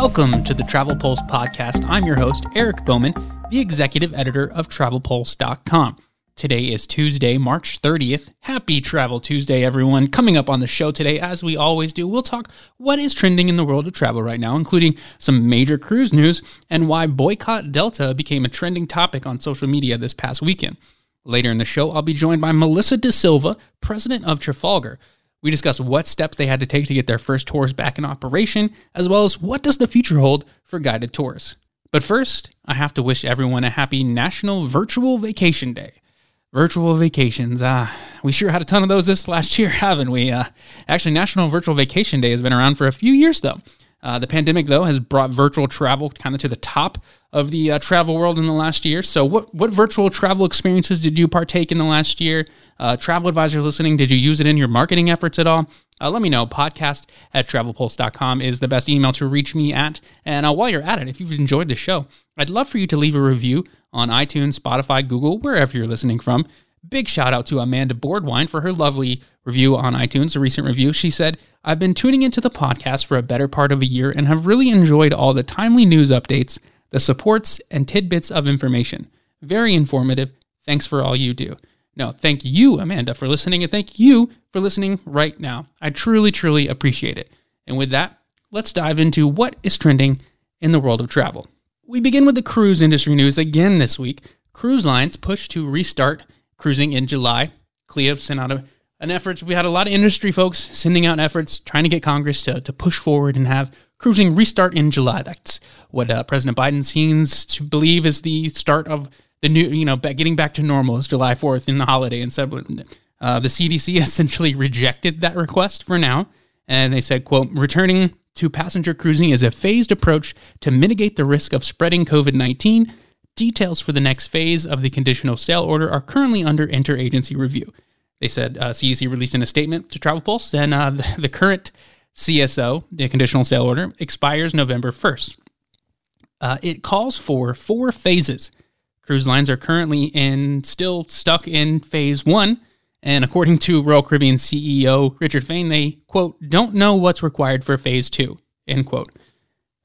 Welcome to the Travel Pulse podcast. I'm your host, Eric Bowman, the executive editor of TravelPulse.com. Today is Tuesday, March 30th. Happy Travel Tuesday, everyone. Coming up on the show today, as we always do, we'll talk what is trending in the world of travel right now, including some major cruise news and why Boycott Delta became a trending topic on social media this past weekend. Later in the show, I'll be joined by Melissa DaSilva, president of Trafalgar. We discuss what steps they had to take to get their first tours back in operation, as well as what does the future hold for guided tours. But first, I have to wish everyone a happy National Virtual Vacation Day. Virtual vacations, ah, we sure had a ton of those this last year, haven't we? Uh, actually, National Virtual Vacation Day has been around for a few years, though. Uh, the pandemic, though, has brought virtual travel kind of to the top of the uh, travel world in the last year. So, what what virtual travel experiences did you partake in the last year? Uh, travel advisor listening, did you use it in your marketing efforts at all? Uh, let me know. Podcast at travelpulse.com is the best email to reach me at. And uh, while you're at it, if you've enjoyed the show, I'd love for you to leave a review on iTunes, Spotify, Google, wherever you're listening from. Big shout out to Amanda Boardwine for her lovely review on iTunes, a recent review. She said, I've been tuning into the podcast for a better part of a year and have really enjoyed all the timely news updates, the supports, and tidbits of information. Very informative. Thanks for all you do. No, thank you, Amanda, for listening, and thank you for listening right now. I truly, truly appreciate it. And with that, let's dive into what is trending in the world of travel. We begin with the cruise industry news again this week. Cruise lines push to restart cruising in July. CLIA sent out a, an effort. We had a lot of industry folks sending out efforts trying to get Congress to, to push forward and have cruising restart in July. That's what uh, President Biden seems to believe is the start of the new, you know, getting back to normal is July 4th in the holiday. And said uh, the CDC essentially rejected that request for now. And they said, quote, returning to passenger cruising is a phased approach to mitigate the risk of spreading COVID 19 Details for the next phase of the conditional sail order are currently under interagency review. They said uh, CDC released in a statement to Travel Pulse, and uh, the, the current CSO, the conditional sail order, expires November 1st. Uh, it calls for four phases. Cruise lines are currently in still stuck in phase one, and according to Royal Caribbean CEO Richard Fain, they quote don't know what's required for phase two. End quote.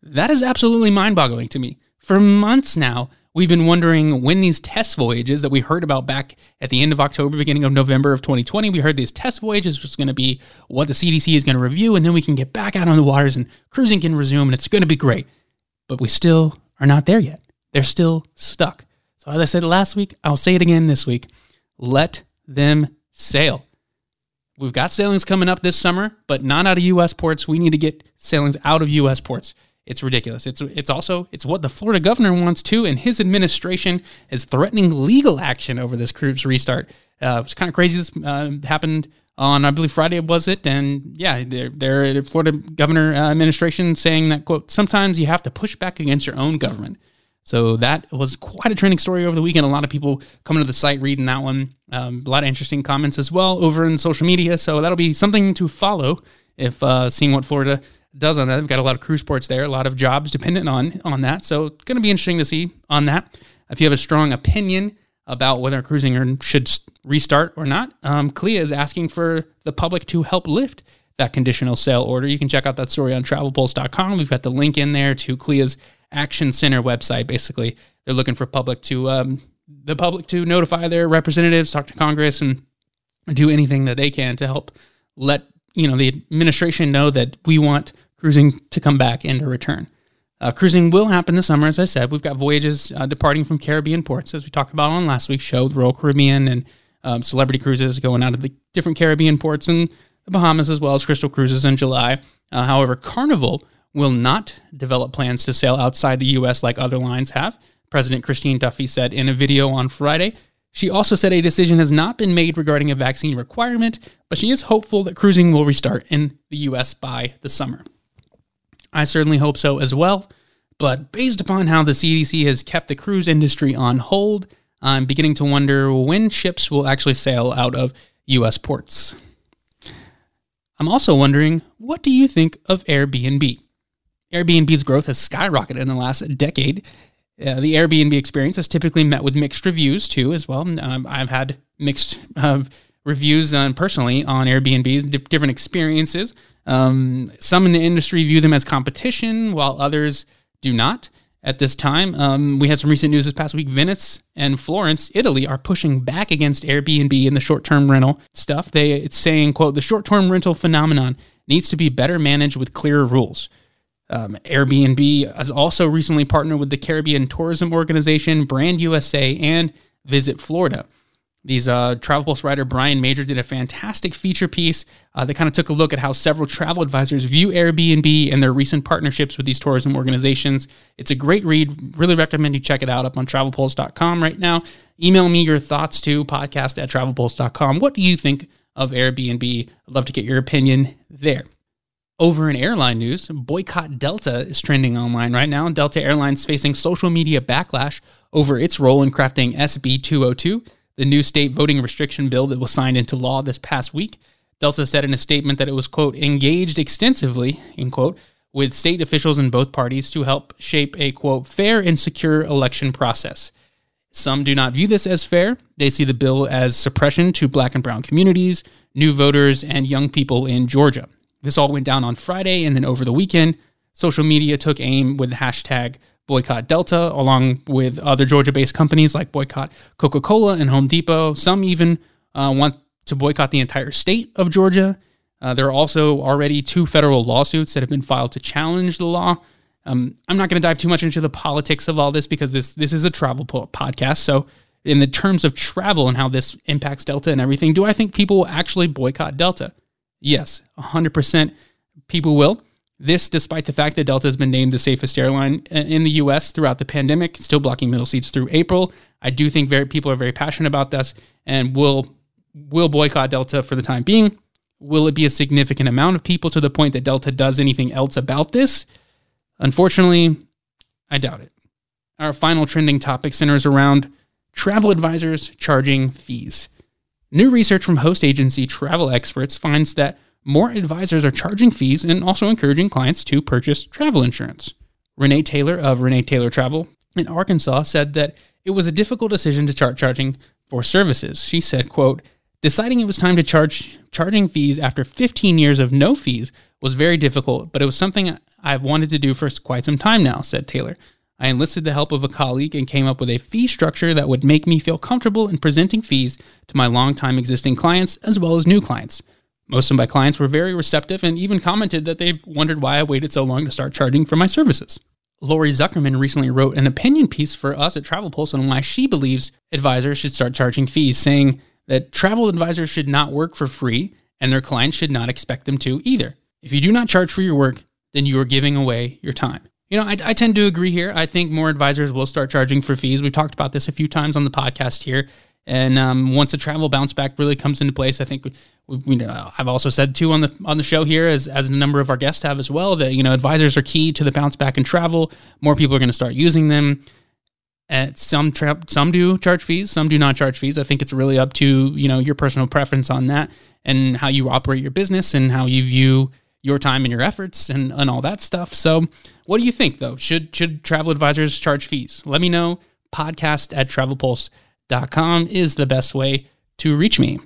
That is absolutely mind-boggling to me. For months now, We've been wondering when these test voyages that we heard about back at the end of October, beginning of November of 2020, we heard these test voyages was going to be what the CDC is going to review, and then we can get back out on the waters and cruising can resume, and it's going to be great. But we still are not there yet. They're still stuck. So, as I said last week, I'll say it again this week let them sail. We've got sailings coming up this summer, but not out of U.S. ports. We need to get sailings out of U.S. ports. It's ridiculous. It's it's also it's what the Florida governor wants too, and his administration is threatening legal action over this cruise restart. Uh, it's kind of crazy. This uh, happened on I believe Friday was it, and yeah, they're, they're the Florida governor uh, administration saying that quote sometimes you have to push back against your own government. So that was quite a trending story over the weekend. A lot of people coming to the site reading that one. Um, a lot of interesting comments as well over in social media. So that'll be something to follow if uh, seeing what Florida does on that. They've got a lot of cruise ports there, a lot of jobs dependent on on that. So it's going to be interesting to see on that. If you have a strong opinion about whether cruising should restart or not, um, CLIA is asking for the public to help lift that conditional sail order. You can check out that story on travelpulse.com. We've got the link in there to CLIA's Action Center website. Basically, they're looking for public to um, the public to notify their representatives, talk to Congress, and do anything that they can to help let you know the administration know that we want cruising to come back and to return. Uh, cruising will happen this summer, as I said. We've got voyages uh, departing from Caribbean ports, as we talked about on last week's show, the Royal Caribbean and um, celebrity cruises going out of the different Caribbean ports and the Bahamas, as well as Crystal Cruises in July. Uh, however, Carnival will not develop plans to sail outside the U.S. like other lines have. President Christine Duffy said in a video on Friday. She also said a decision has not been made regarding a vaccine requirement, but she is hopeful that cruising will restart in the U.S. by the summer. I certainly hope so as well. But based upon how the CDC has kept the cruise industry on hold, I'm beginning to wonder when ships will actually sail out of US ports. I'm also wondering what do you think of Airbnb? Airbnb's growth has skyrocketed in the last decade. Uh, the Airbnb experience has typically met with mixed reviews too, as well. Um, I've had mixed uh, reviews on personally on Airbnb's different experiences. Um, some in the industry view them as competition, while others do not. At this time, um, we had some recent news this past week. Venice and Florence, Italy, are pushing back against Airbnb and the short-term rental stuff. They it's saying, "quote The short-term rental phenomenon needs to be better managed with clearer rules." Um, Airbnb has also recently partnered with the Caribbean Tourism Organization, Brand USA, and Visit Florida. These uh, Travel Pulse writer Brian Major did a fantastic feature piece uh, that kind of took a look at how several travel advisors view Airbnb and their recent partnerships with these tourism organizations. It's a great read. Really recommend you check it out up on travelpulse.com right now. Email me your thoughts to podcast at travelpulse.com. What do you think of Airbnb? I'd love to get your opinion there. Over in airline news, boycott Delta is trending online right now. Delta Airlines facing social media backlash over its role in crafting SB 202 the new state voting restriction bill that was signed into law this past week. Delta said in a statement that it was, quote, engaged extensively, in quote, with state officials in both parties to help shape a, quote, fair and secure election process. Some do not view this as fair. They see the bill as suppression to black and brown communities, new voters, and young people in Georgia. This all went down on Friday, and then over the weekend, social media took aim with the hashtag boycott Delta, along with other Georgia based companies like boycott Coca Cola and Home Depot. Some even uh, want to boycott the entire state of Georgia. Uh, there are also already two federal lawsuits that have been filed to challenge the law. Um, I'm not going to dive too much into the politics of all this because this this is a travel podcast. So, in the terms of travel and how this impacts Delta and everything, do I think people will actually boycott Delta? Yes, 100% people will. This, despite the fact that Delta has been named the safest airline in the U.S. throughout the pandemic, still blocking middle seats through April. I do think very people are very passionate about this and will will boycott Delta for the time being. Will it be a significant amount of people to the point that Delta does anything else about this? Unfortunately, I doubt it. Our final trending topic centers around travel advisors charging fees. New research from host agency Travel Experts finds that more advisors are charging fees and also encouraging clients to purchase travel insurance. Renee Taylor of Renee Taylor Travel in Arkansas said that it was a difficult decision to start charging for services. She said, quote, deciding it was time to charge charging fees after 15 years of no fees was very difficult, but it was something I've wanted to do for quite some time now, said Taylor. I enlisted the help of a colleague and came up with a fee structure that would make me feel comfortable in presenting fees to my longtime existing clients as well as new clients. Most of my clients were very receptive and even commented that they wondered why I waited so long to start charging for my services. Lori Zuckerman recently wrote an opinion piece for us at Travel Pulse on why she believes advisors should start charging fees, saying that travel advisors should not work for free and their clients should not expect them to either. If you do not charge for your work, then you are giving away your time. You know, I, I, tend to agree here. I think more advisors will start charging for fees. We've talked about this a few times on the podcast here. And um, once the travel bounce back really comes into place, I think we, we, know, I've also said too on the on the show here, as as a number of our guests have as well, that you know advisors are key to the bounce back and travel. More people are going to start using them. At some tra- some do charge fees, some do not charge fees. I think it's really up to you know your personal preference on that and how you operate your business and how you view your time and your efforts and, and all that stuff. So, what do you think though? Should should travel advisors charge fees? Let me know. Podcast at travelpulse.com com is the best way to reach me.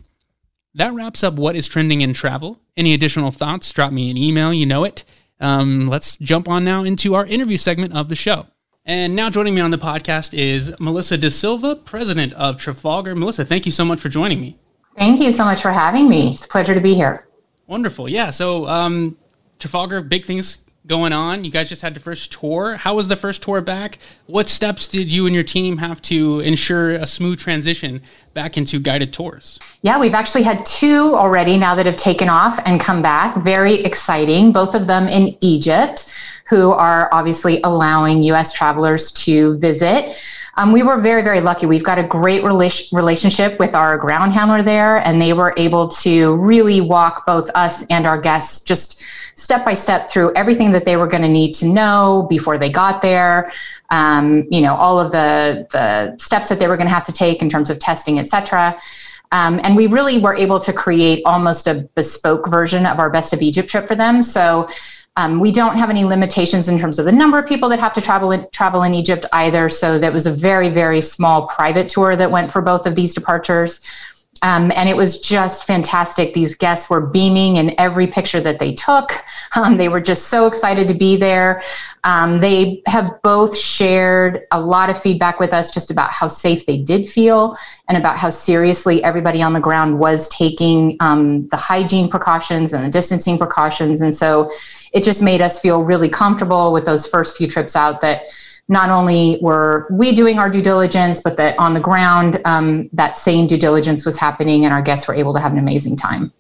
That wraps up what is trending in travel. Any additional thoughts, drop me an email, you know it. Um, let's jump on now into our interview segment of the show. And now joining me on the podcast is Melissa DaSilva, president of Trafalgar. Melissa, thank you so much for joining me. Thank you so much for having me. It's a pleasure to be here. Wonderful. Yeah. So, um, Trafalgar, big things going on. You guys just had the first tour. How was the first tour back? What steps did you and your team have to ensure a smooth transition back into guided tours? Yeah, we've actually had two already now that have taken off and come back. Very exciting. Both of them in Egypt, who are obviously allowing US travelers to visit. Um, we were very, very lucky. We've got a great rela- relationship with our ground handler there, and they were able to really walk both us and our guests just step by step through everything that they were going to need to know before they got there. Um, you know, all of the the steps that they were going to have to take in terms of testing, et cetera. Um, and we really were able to create almost a bespoke version of our Best of Egypt trip for them. So um, we don't have any limitations in terms of the number of people that have to travel in, travel in Egypt either. So that was a very, very small private tour that went for both of these departures. Um, and it was just fantastic. These guests were beaming in every picture that they took. Um, they were just so excited to be there. Um, they have both shared a lot of feedback with us just about how safe they did feel and about how seriously everybody on the ground was taking um, the hygiene precautions and the distancing precautions. And so it just made us feel really comfortable with those first few trips out that not only were we doing our due diligence, but that on the ground, um, that same due diligence was happening and our guests were able to have an amazing time.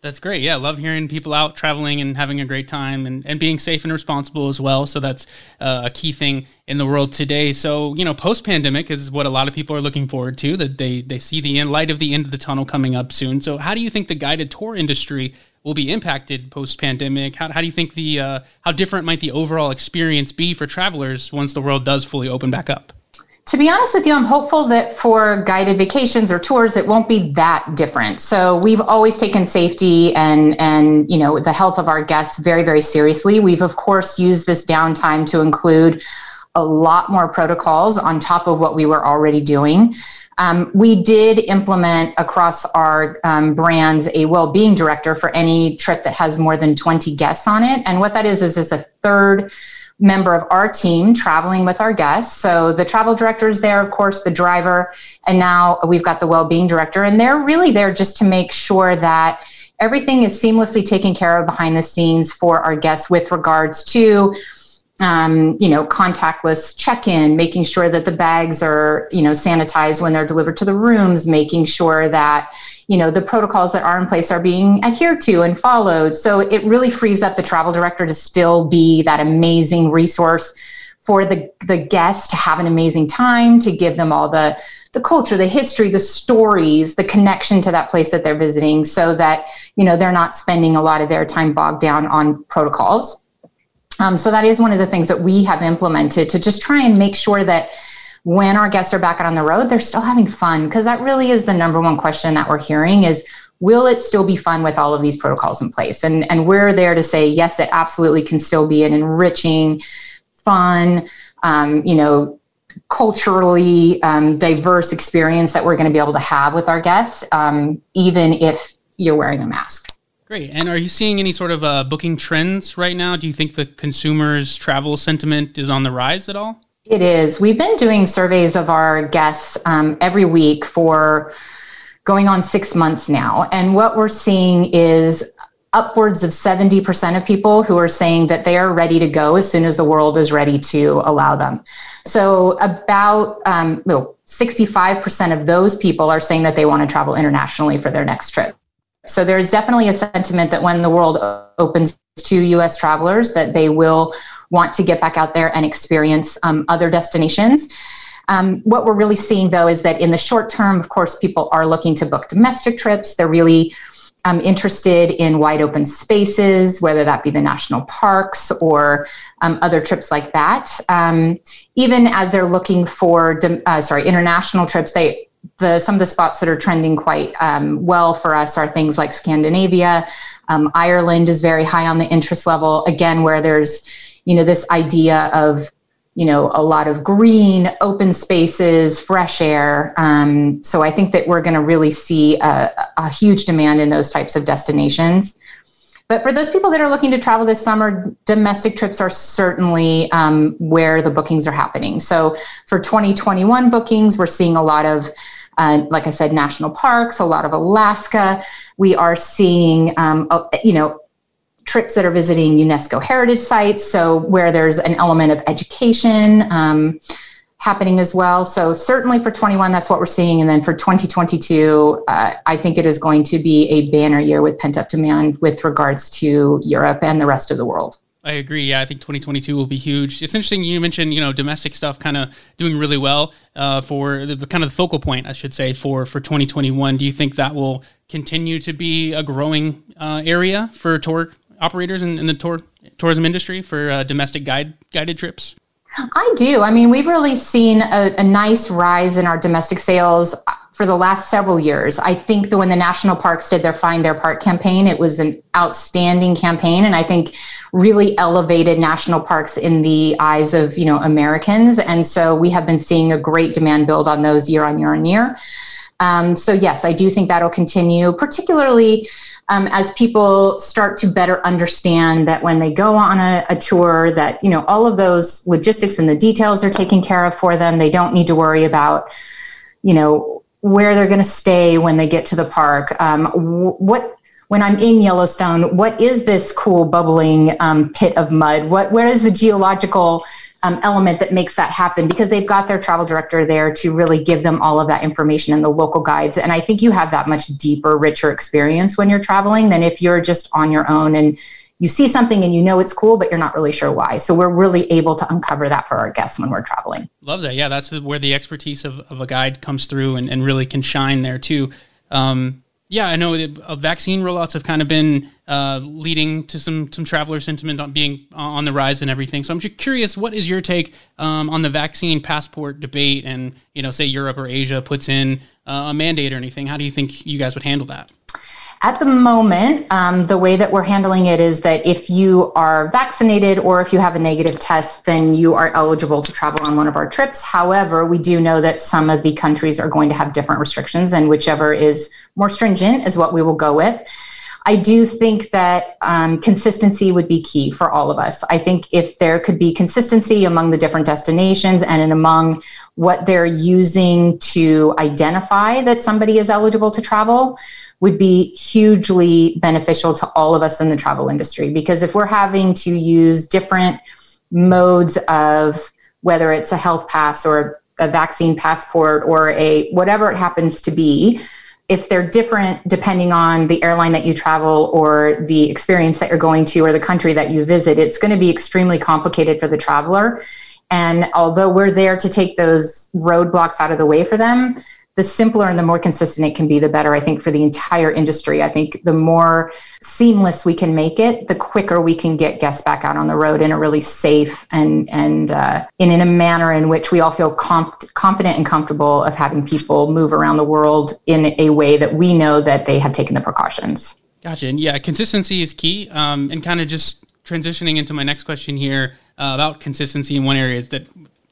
That's great. Yeah, love hearing people out traveling and having a great time and, and being safe and responsible as well. So that's uh, a key thing in the world today. So, you know, post pandemic is what a lot of people are looking forward to, that they, they see the end, light of the end of the tunnel coming up soon. So, how do you think the guided tour industry will be impacted post pandemic? How, how do you think the, uh, how different might the overall experience be for travelers once the world does fully open back up? To be honest with you, I'm hopeful that for guided vacations or tours, it won't be that different. So we've always taken safety and and you know the health of our guests very very seriously. We've of course used this downtime to include a lot more protocols on top of what we were already doing. Um, we did implement across our um, brands a well-being director for any trip that has more than 20 guests on it. And what that is is is a third member of our team traveling with our guests. So the travel director is there, of course, the driver, and now we've got the well-being director, and they're really there just to make sure that everything is seamlessly taken care of behind the scenes for our guests with regards to um, you know, contactless check-in, making sure that the bags are, you know, sanitized when they're delivered to the rooms, making sure that, you know, the protocols that are in place are being adhered to and followed. So it really frees up the travel director to still be that amazing resource for the the guests to have an amazing time, to give them all the the culture, the history, the stories, the connection to that place that they're visiting, so that you know they're not spending a lot of their time bogged down on protocols. Um, so that is one of the things that we have implemented to just try and make sure that when our guests are back out on the road, they're still having fun because that really is the number one question that we're hearing is will it still be fun with all of these protocols in place? And and we're there to say yes, it absolutely can still be an enriching, fun, um, you know, culturally um, diverse experience that we're going to be able to have with our guests, um, even if you're wearing a mask. Great. And are you seeing any sort of uh, booking trends right now? Do you think the consumers' travel sentiment is on the rise at all? It is. We've been doing surveys of our guests um, every week for going on six months now. And what we're seeing is upwards of 70% of people who are saying that they are ready to go as soon as the world is ready to allow them. So, about um, well, 65% of those people are saying that they want to travel internationally for their next trip. So there's definitely a sentiment that when the world opens to US travelers, that they will want to get back out there and experience um, other destinations. Um, what we're really seeing though is that in the short term, of course, people are looking to book domestic trips. They're really um, interested in wide open spaces, whether that be the national parks or um, other trips like that. Um, even as they're looking for, uh, sorry, international trips, they the some of the spots that are trending quite um, well for us are things like Scandinavia. Um, Ireland is very high on the interest level. Again, where there's you know this idea of you know a lot of green, open spaces, fresh air. Um, so I think that we're going to really see a, a huge demand in those types of destinations. But for those people that are looking to travel this summer, domestic trips are certainly um, where the bookings are happening. So for 2021 bookings, we're seeing a lot of, uh, like I said, national parks, a lot of Alaska. We are seeing, um, you know, trips that are visiting UNESCO heritage sites. So where there's an element of education. Um, happening as well. So certainly for 21, that's what we're seeing. And then for 2022, uh, I think it is going to be a banner year with pent up demand with regards to Europe and the rest of the world. I agree. Yeah, I think 2022 will be huge. It's interesting you mentioned, you know, domestic stuff kind of doing really well uh, for the, the, kind of the focal point, I should say, for for 2021. Do you think that will continue to be a growing uh, area for tour operators in, in the tour tourism industry for uh, domestic guide guided trips? I do. I mean, we've really seen a, a, nice rise in our domestic sales for the last several years. I think that when the national parks did their Find Their Park campaign, it was an outstanding campaign, and I think really elevated national parks in the eyes of you know Americans. And so we have been seeing a great demand build on those year on year on year. Um, so yes, I do think that'll continue, particularly um, as people start to better understand that when they go on a, a, tour, that you know all of those logistics and the details are taken care of for them. They don't need to worry about, you know, where they're going to stay when they get to the park. Um, what when I'm in Yellowstone, what is this cool bubbling um, pit of mud? What where is the geological um, element that makes that happen? Because they've got their travel director there to really give them all of that information and the local guides. And I think you have that much deeper, richer experience when you're traveling than if you're just on your own and you see something and you know it's cool, but you're not really sure why. So we're really able to uncover that for our guests when we're traveling. Love that. Yeah, that's where the expertise of, of a guide comes through and, and really can shine there too. Um, yeah, I know uh, vaccine rollouts have kind of been uh, leading to some some traveler sentiment on being on the rise and everything. So I'm just curious, what is your take um, on the vaccine passport debate? And you know, say Europe or Asia puts in uh, a mandate or anything, how do you think you guys would handle that? At the moment, um, the way that we're handling it is that if you are vaccinated or if you have a negative test, then you are eligible to travel on one of our trips. However, we do know that some of the countries are going to have different restrictions, and whichever is more stringent is what we will go with. I do think that um, consistency would be key for all of us. I think if there could be consistency among the different destinations and among what they're using to identify that somebody is eligible to travel, would be hugely beneficial to all of us in the travel industry. Because if we're having to use different modes of whether it's a health pass or a vaccine passport or a whatever it happens to be if they're different depending on the airline that you travel or the experience that you're going to or the country that you visit it's going to be extremely complicated for the traveler. And although we're there to take those roadblocks out of the way for them the simpler and the more consistent it can be, the better, I think, for the entire industry. I think the more seamless we can make it, the quicker we can get guests back out on the road in a really safe and, and uh, in, in a manner in which we all feel comp- confident and comfortable of having people move around the world in a way that we know that they have taken the precautions. Gotcha. And yeah, consistency is key. Um, and kind of just transitioning into my next question here uh, about consistency in one area is that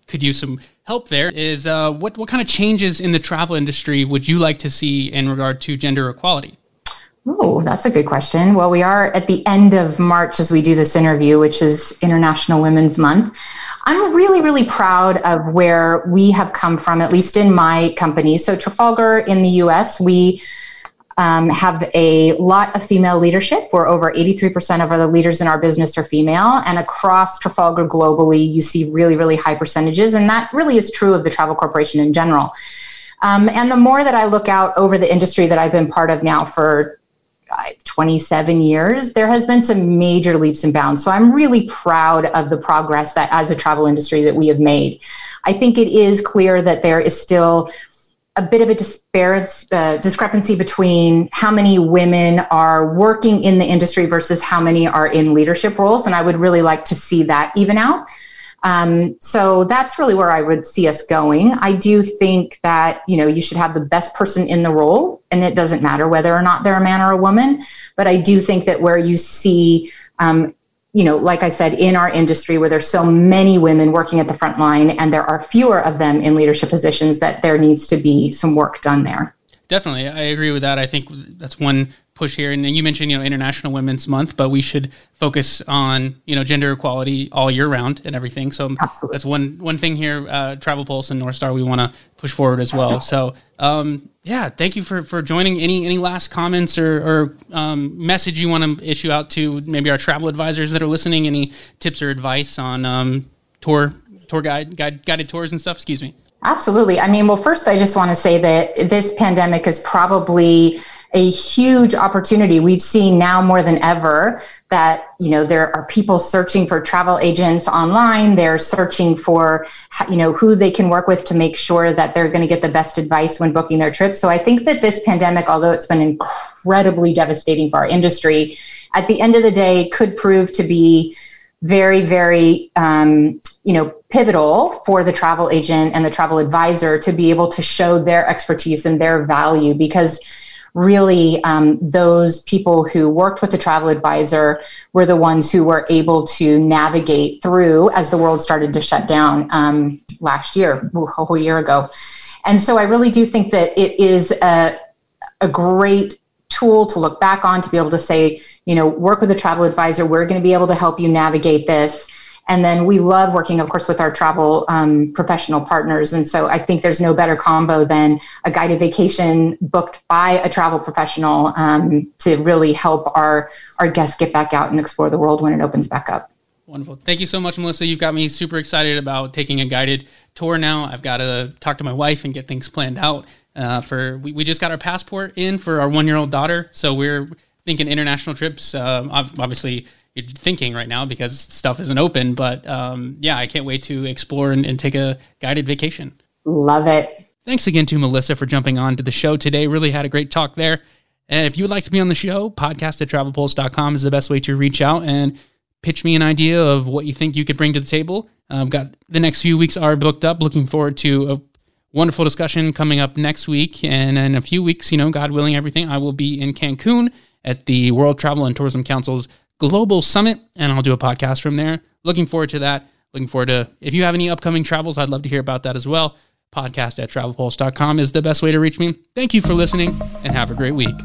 could use some help there is uh, what, what kind of changes in the travel industry would you like to see in regard to gender equality? Oh, that's a good question. Well, we are at the end of March as we do this interview, which is International Women's Month. I'm really, really proud of where we have come from, at least in my company. So, Trafalgar in the US, we um, have a lot of female leadership. We're over 83% of our leaders in our business are female. And across Trafalgar globally, you see really, really high percentages. And that really is true of the Travel Corporation in general. Um, and the more that I look out over the industry that I've been part of now for uh, 27 years, there has been some major leaps and bounds. So I'm really proud of the progress that as a travel industry that we have made. I think it is clear that there is still a bit of a disparate, uh, discrepancy between how many women are working in the industry versus how many are in leadership roles. And I would really like to see that even out. Um, so that's really where I would see us going. I do think that you know you should have the best person in the role, and it doesn't matter whether or not they're a man or a woman. But I do think that where you see um, you know, like I said, in our industry where there's so many women working at the front line and there are fewer of them in leadership positions, that there needs to be some work done there. Definitely. I agree with that. I think that's one push here. And then you mentioned, you know, International Women's Month, but we should focus on, you know, gender equality all year round and everything. So Absolutely. that's one one thing here, uh, Travel Pulse and North Star, we want to push forward as well. So, um, yeah, thank you for, for joining. Any any last comments or, or um, message you want to issue out to maybe our travel advisors that are listening? Any tips or advice on um, tour tour guide, guide guided tours and stuff? Excuse me. Absolutely. I mean, well, first, I just want to say that this pandemic is probably a huge opportunity. We've seen now more than ever that you know there are people searching for travel agents online. They're searching for you know who they can work with to make sure that they're going to get the best advice when booking their trip. So I think that this pandemic, although it's been incredibly devastating for our industry, at the end of the day, could prove to be very, very, um, you know, pivotal for the travel agent and the travel advisor to be able to show their expertise and their value because really um, those people who worked with the travel advisor were the ones who were able to navigate through as the world started to shut down um, last year, a whole year ago. And so I really do think that it is a, a great tool to look back on to be able to say, you know, work with a travel advisor. We're going to be able to help you navigate this. And then we love working, of course, with our travel um, professional partners. And so I think there's no better combo than a guided vacation booked by a travel professional um, to really help our, our guests get back out and explore the world when it opens back up. Wonderful. Thank you so much, Melissa. You've got me super excited about taking a guided tour now. I've got to talk to my wife and get things planned out. Uh, for we, we just got our passport in for our one year old daughter, so we're thinking international trips. Um, obviously, you're thinking right now because stuff isn't open. But um, yeah, I can't wait to explore and, and take a guided vacation. Love it. Thanks again to Melissa for jumping on to the show today. Really had a great talk there. And if you would like to be on the show, podcast at travelpulse.com is the best way to reach out and pitch me an idea of what you think you could bring to the table. I've got the next few weeks are booked up. Looking forward to a wonderful discussion coming up next week. And in a few weeks, you know, God willing, everything, I will be in Cancun at the World Travel and Tourism Council's Global Summit, and I'll do a podcast from there. Looking forward to that. Looking forward to, if you have any upcoming travels, I'd love to hear about that as well. Podcast at travelpulse.com is the best way to reach me. Thank you for listening and have a great week.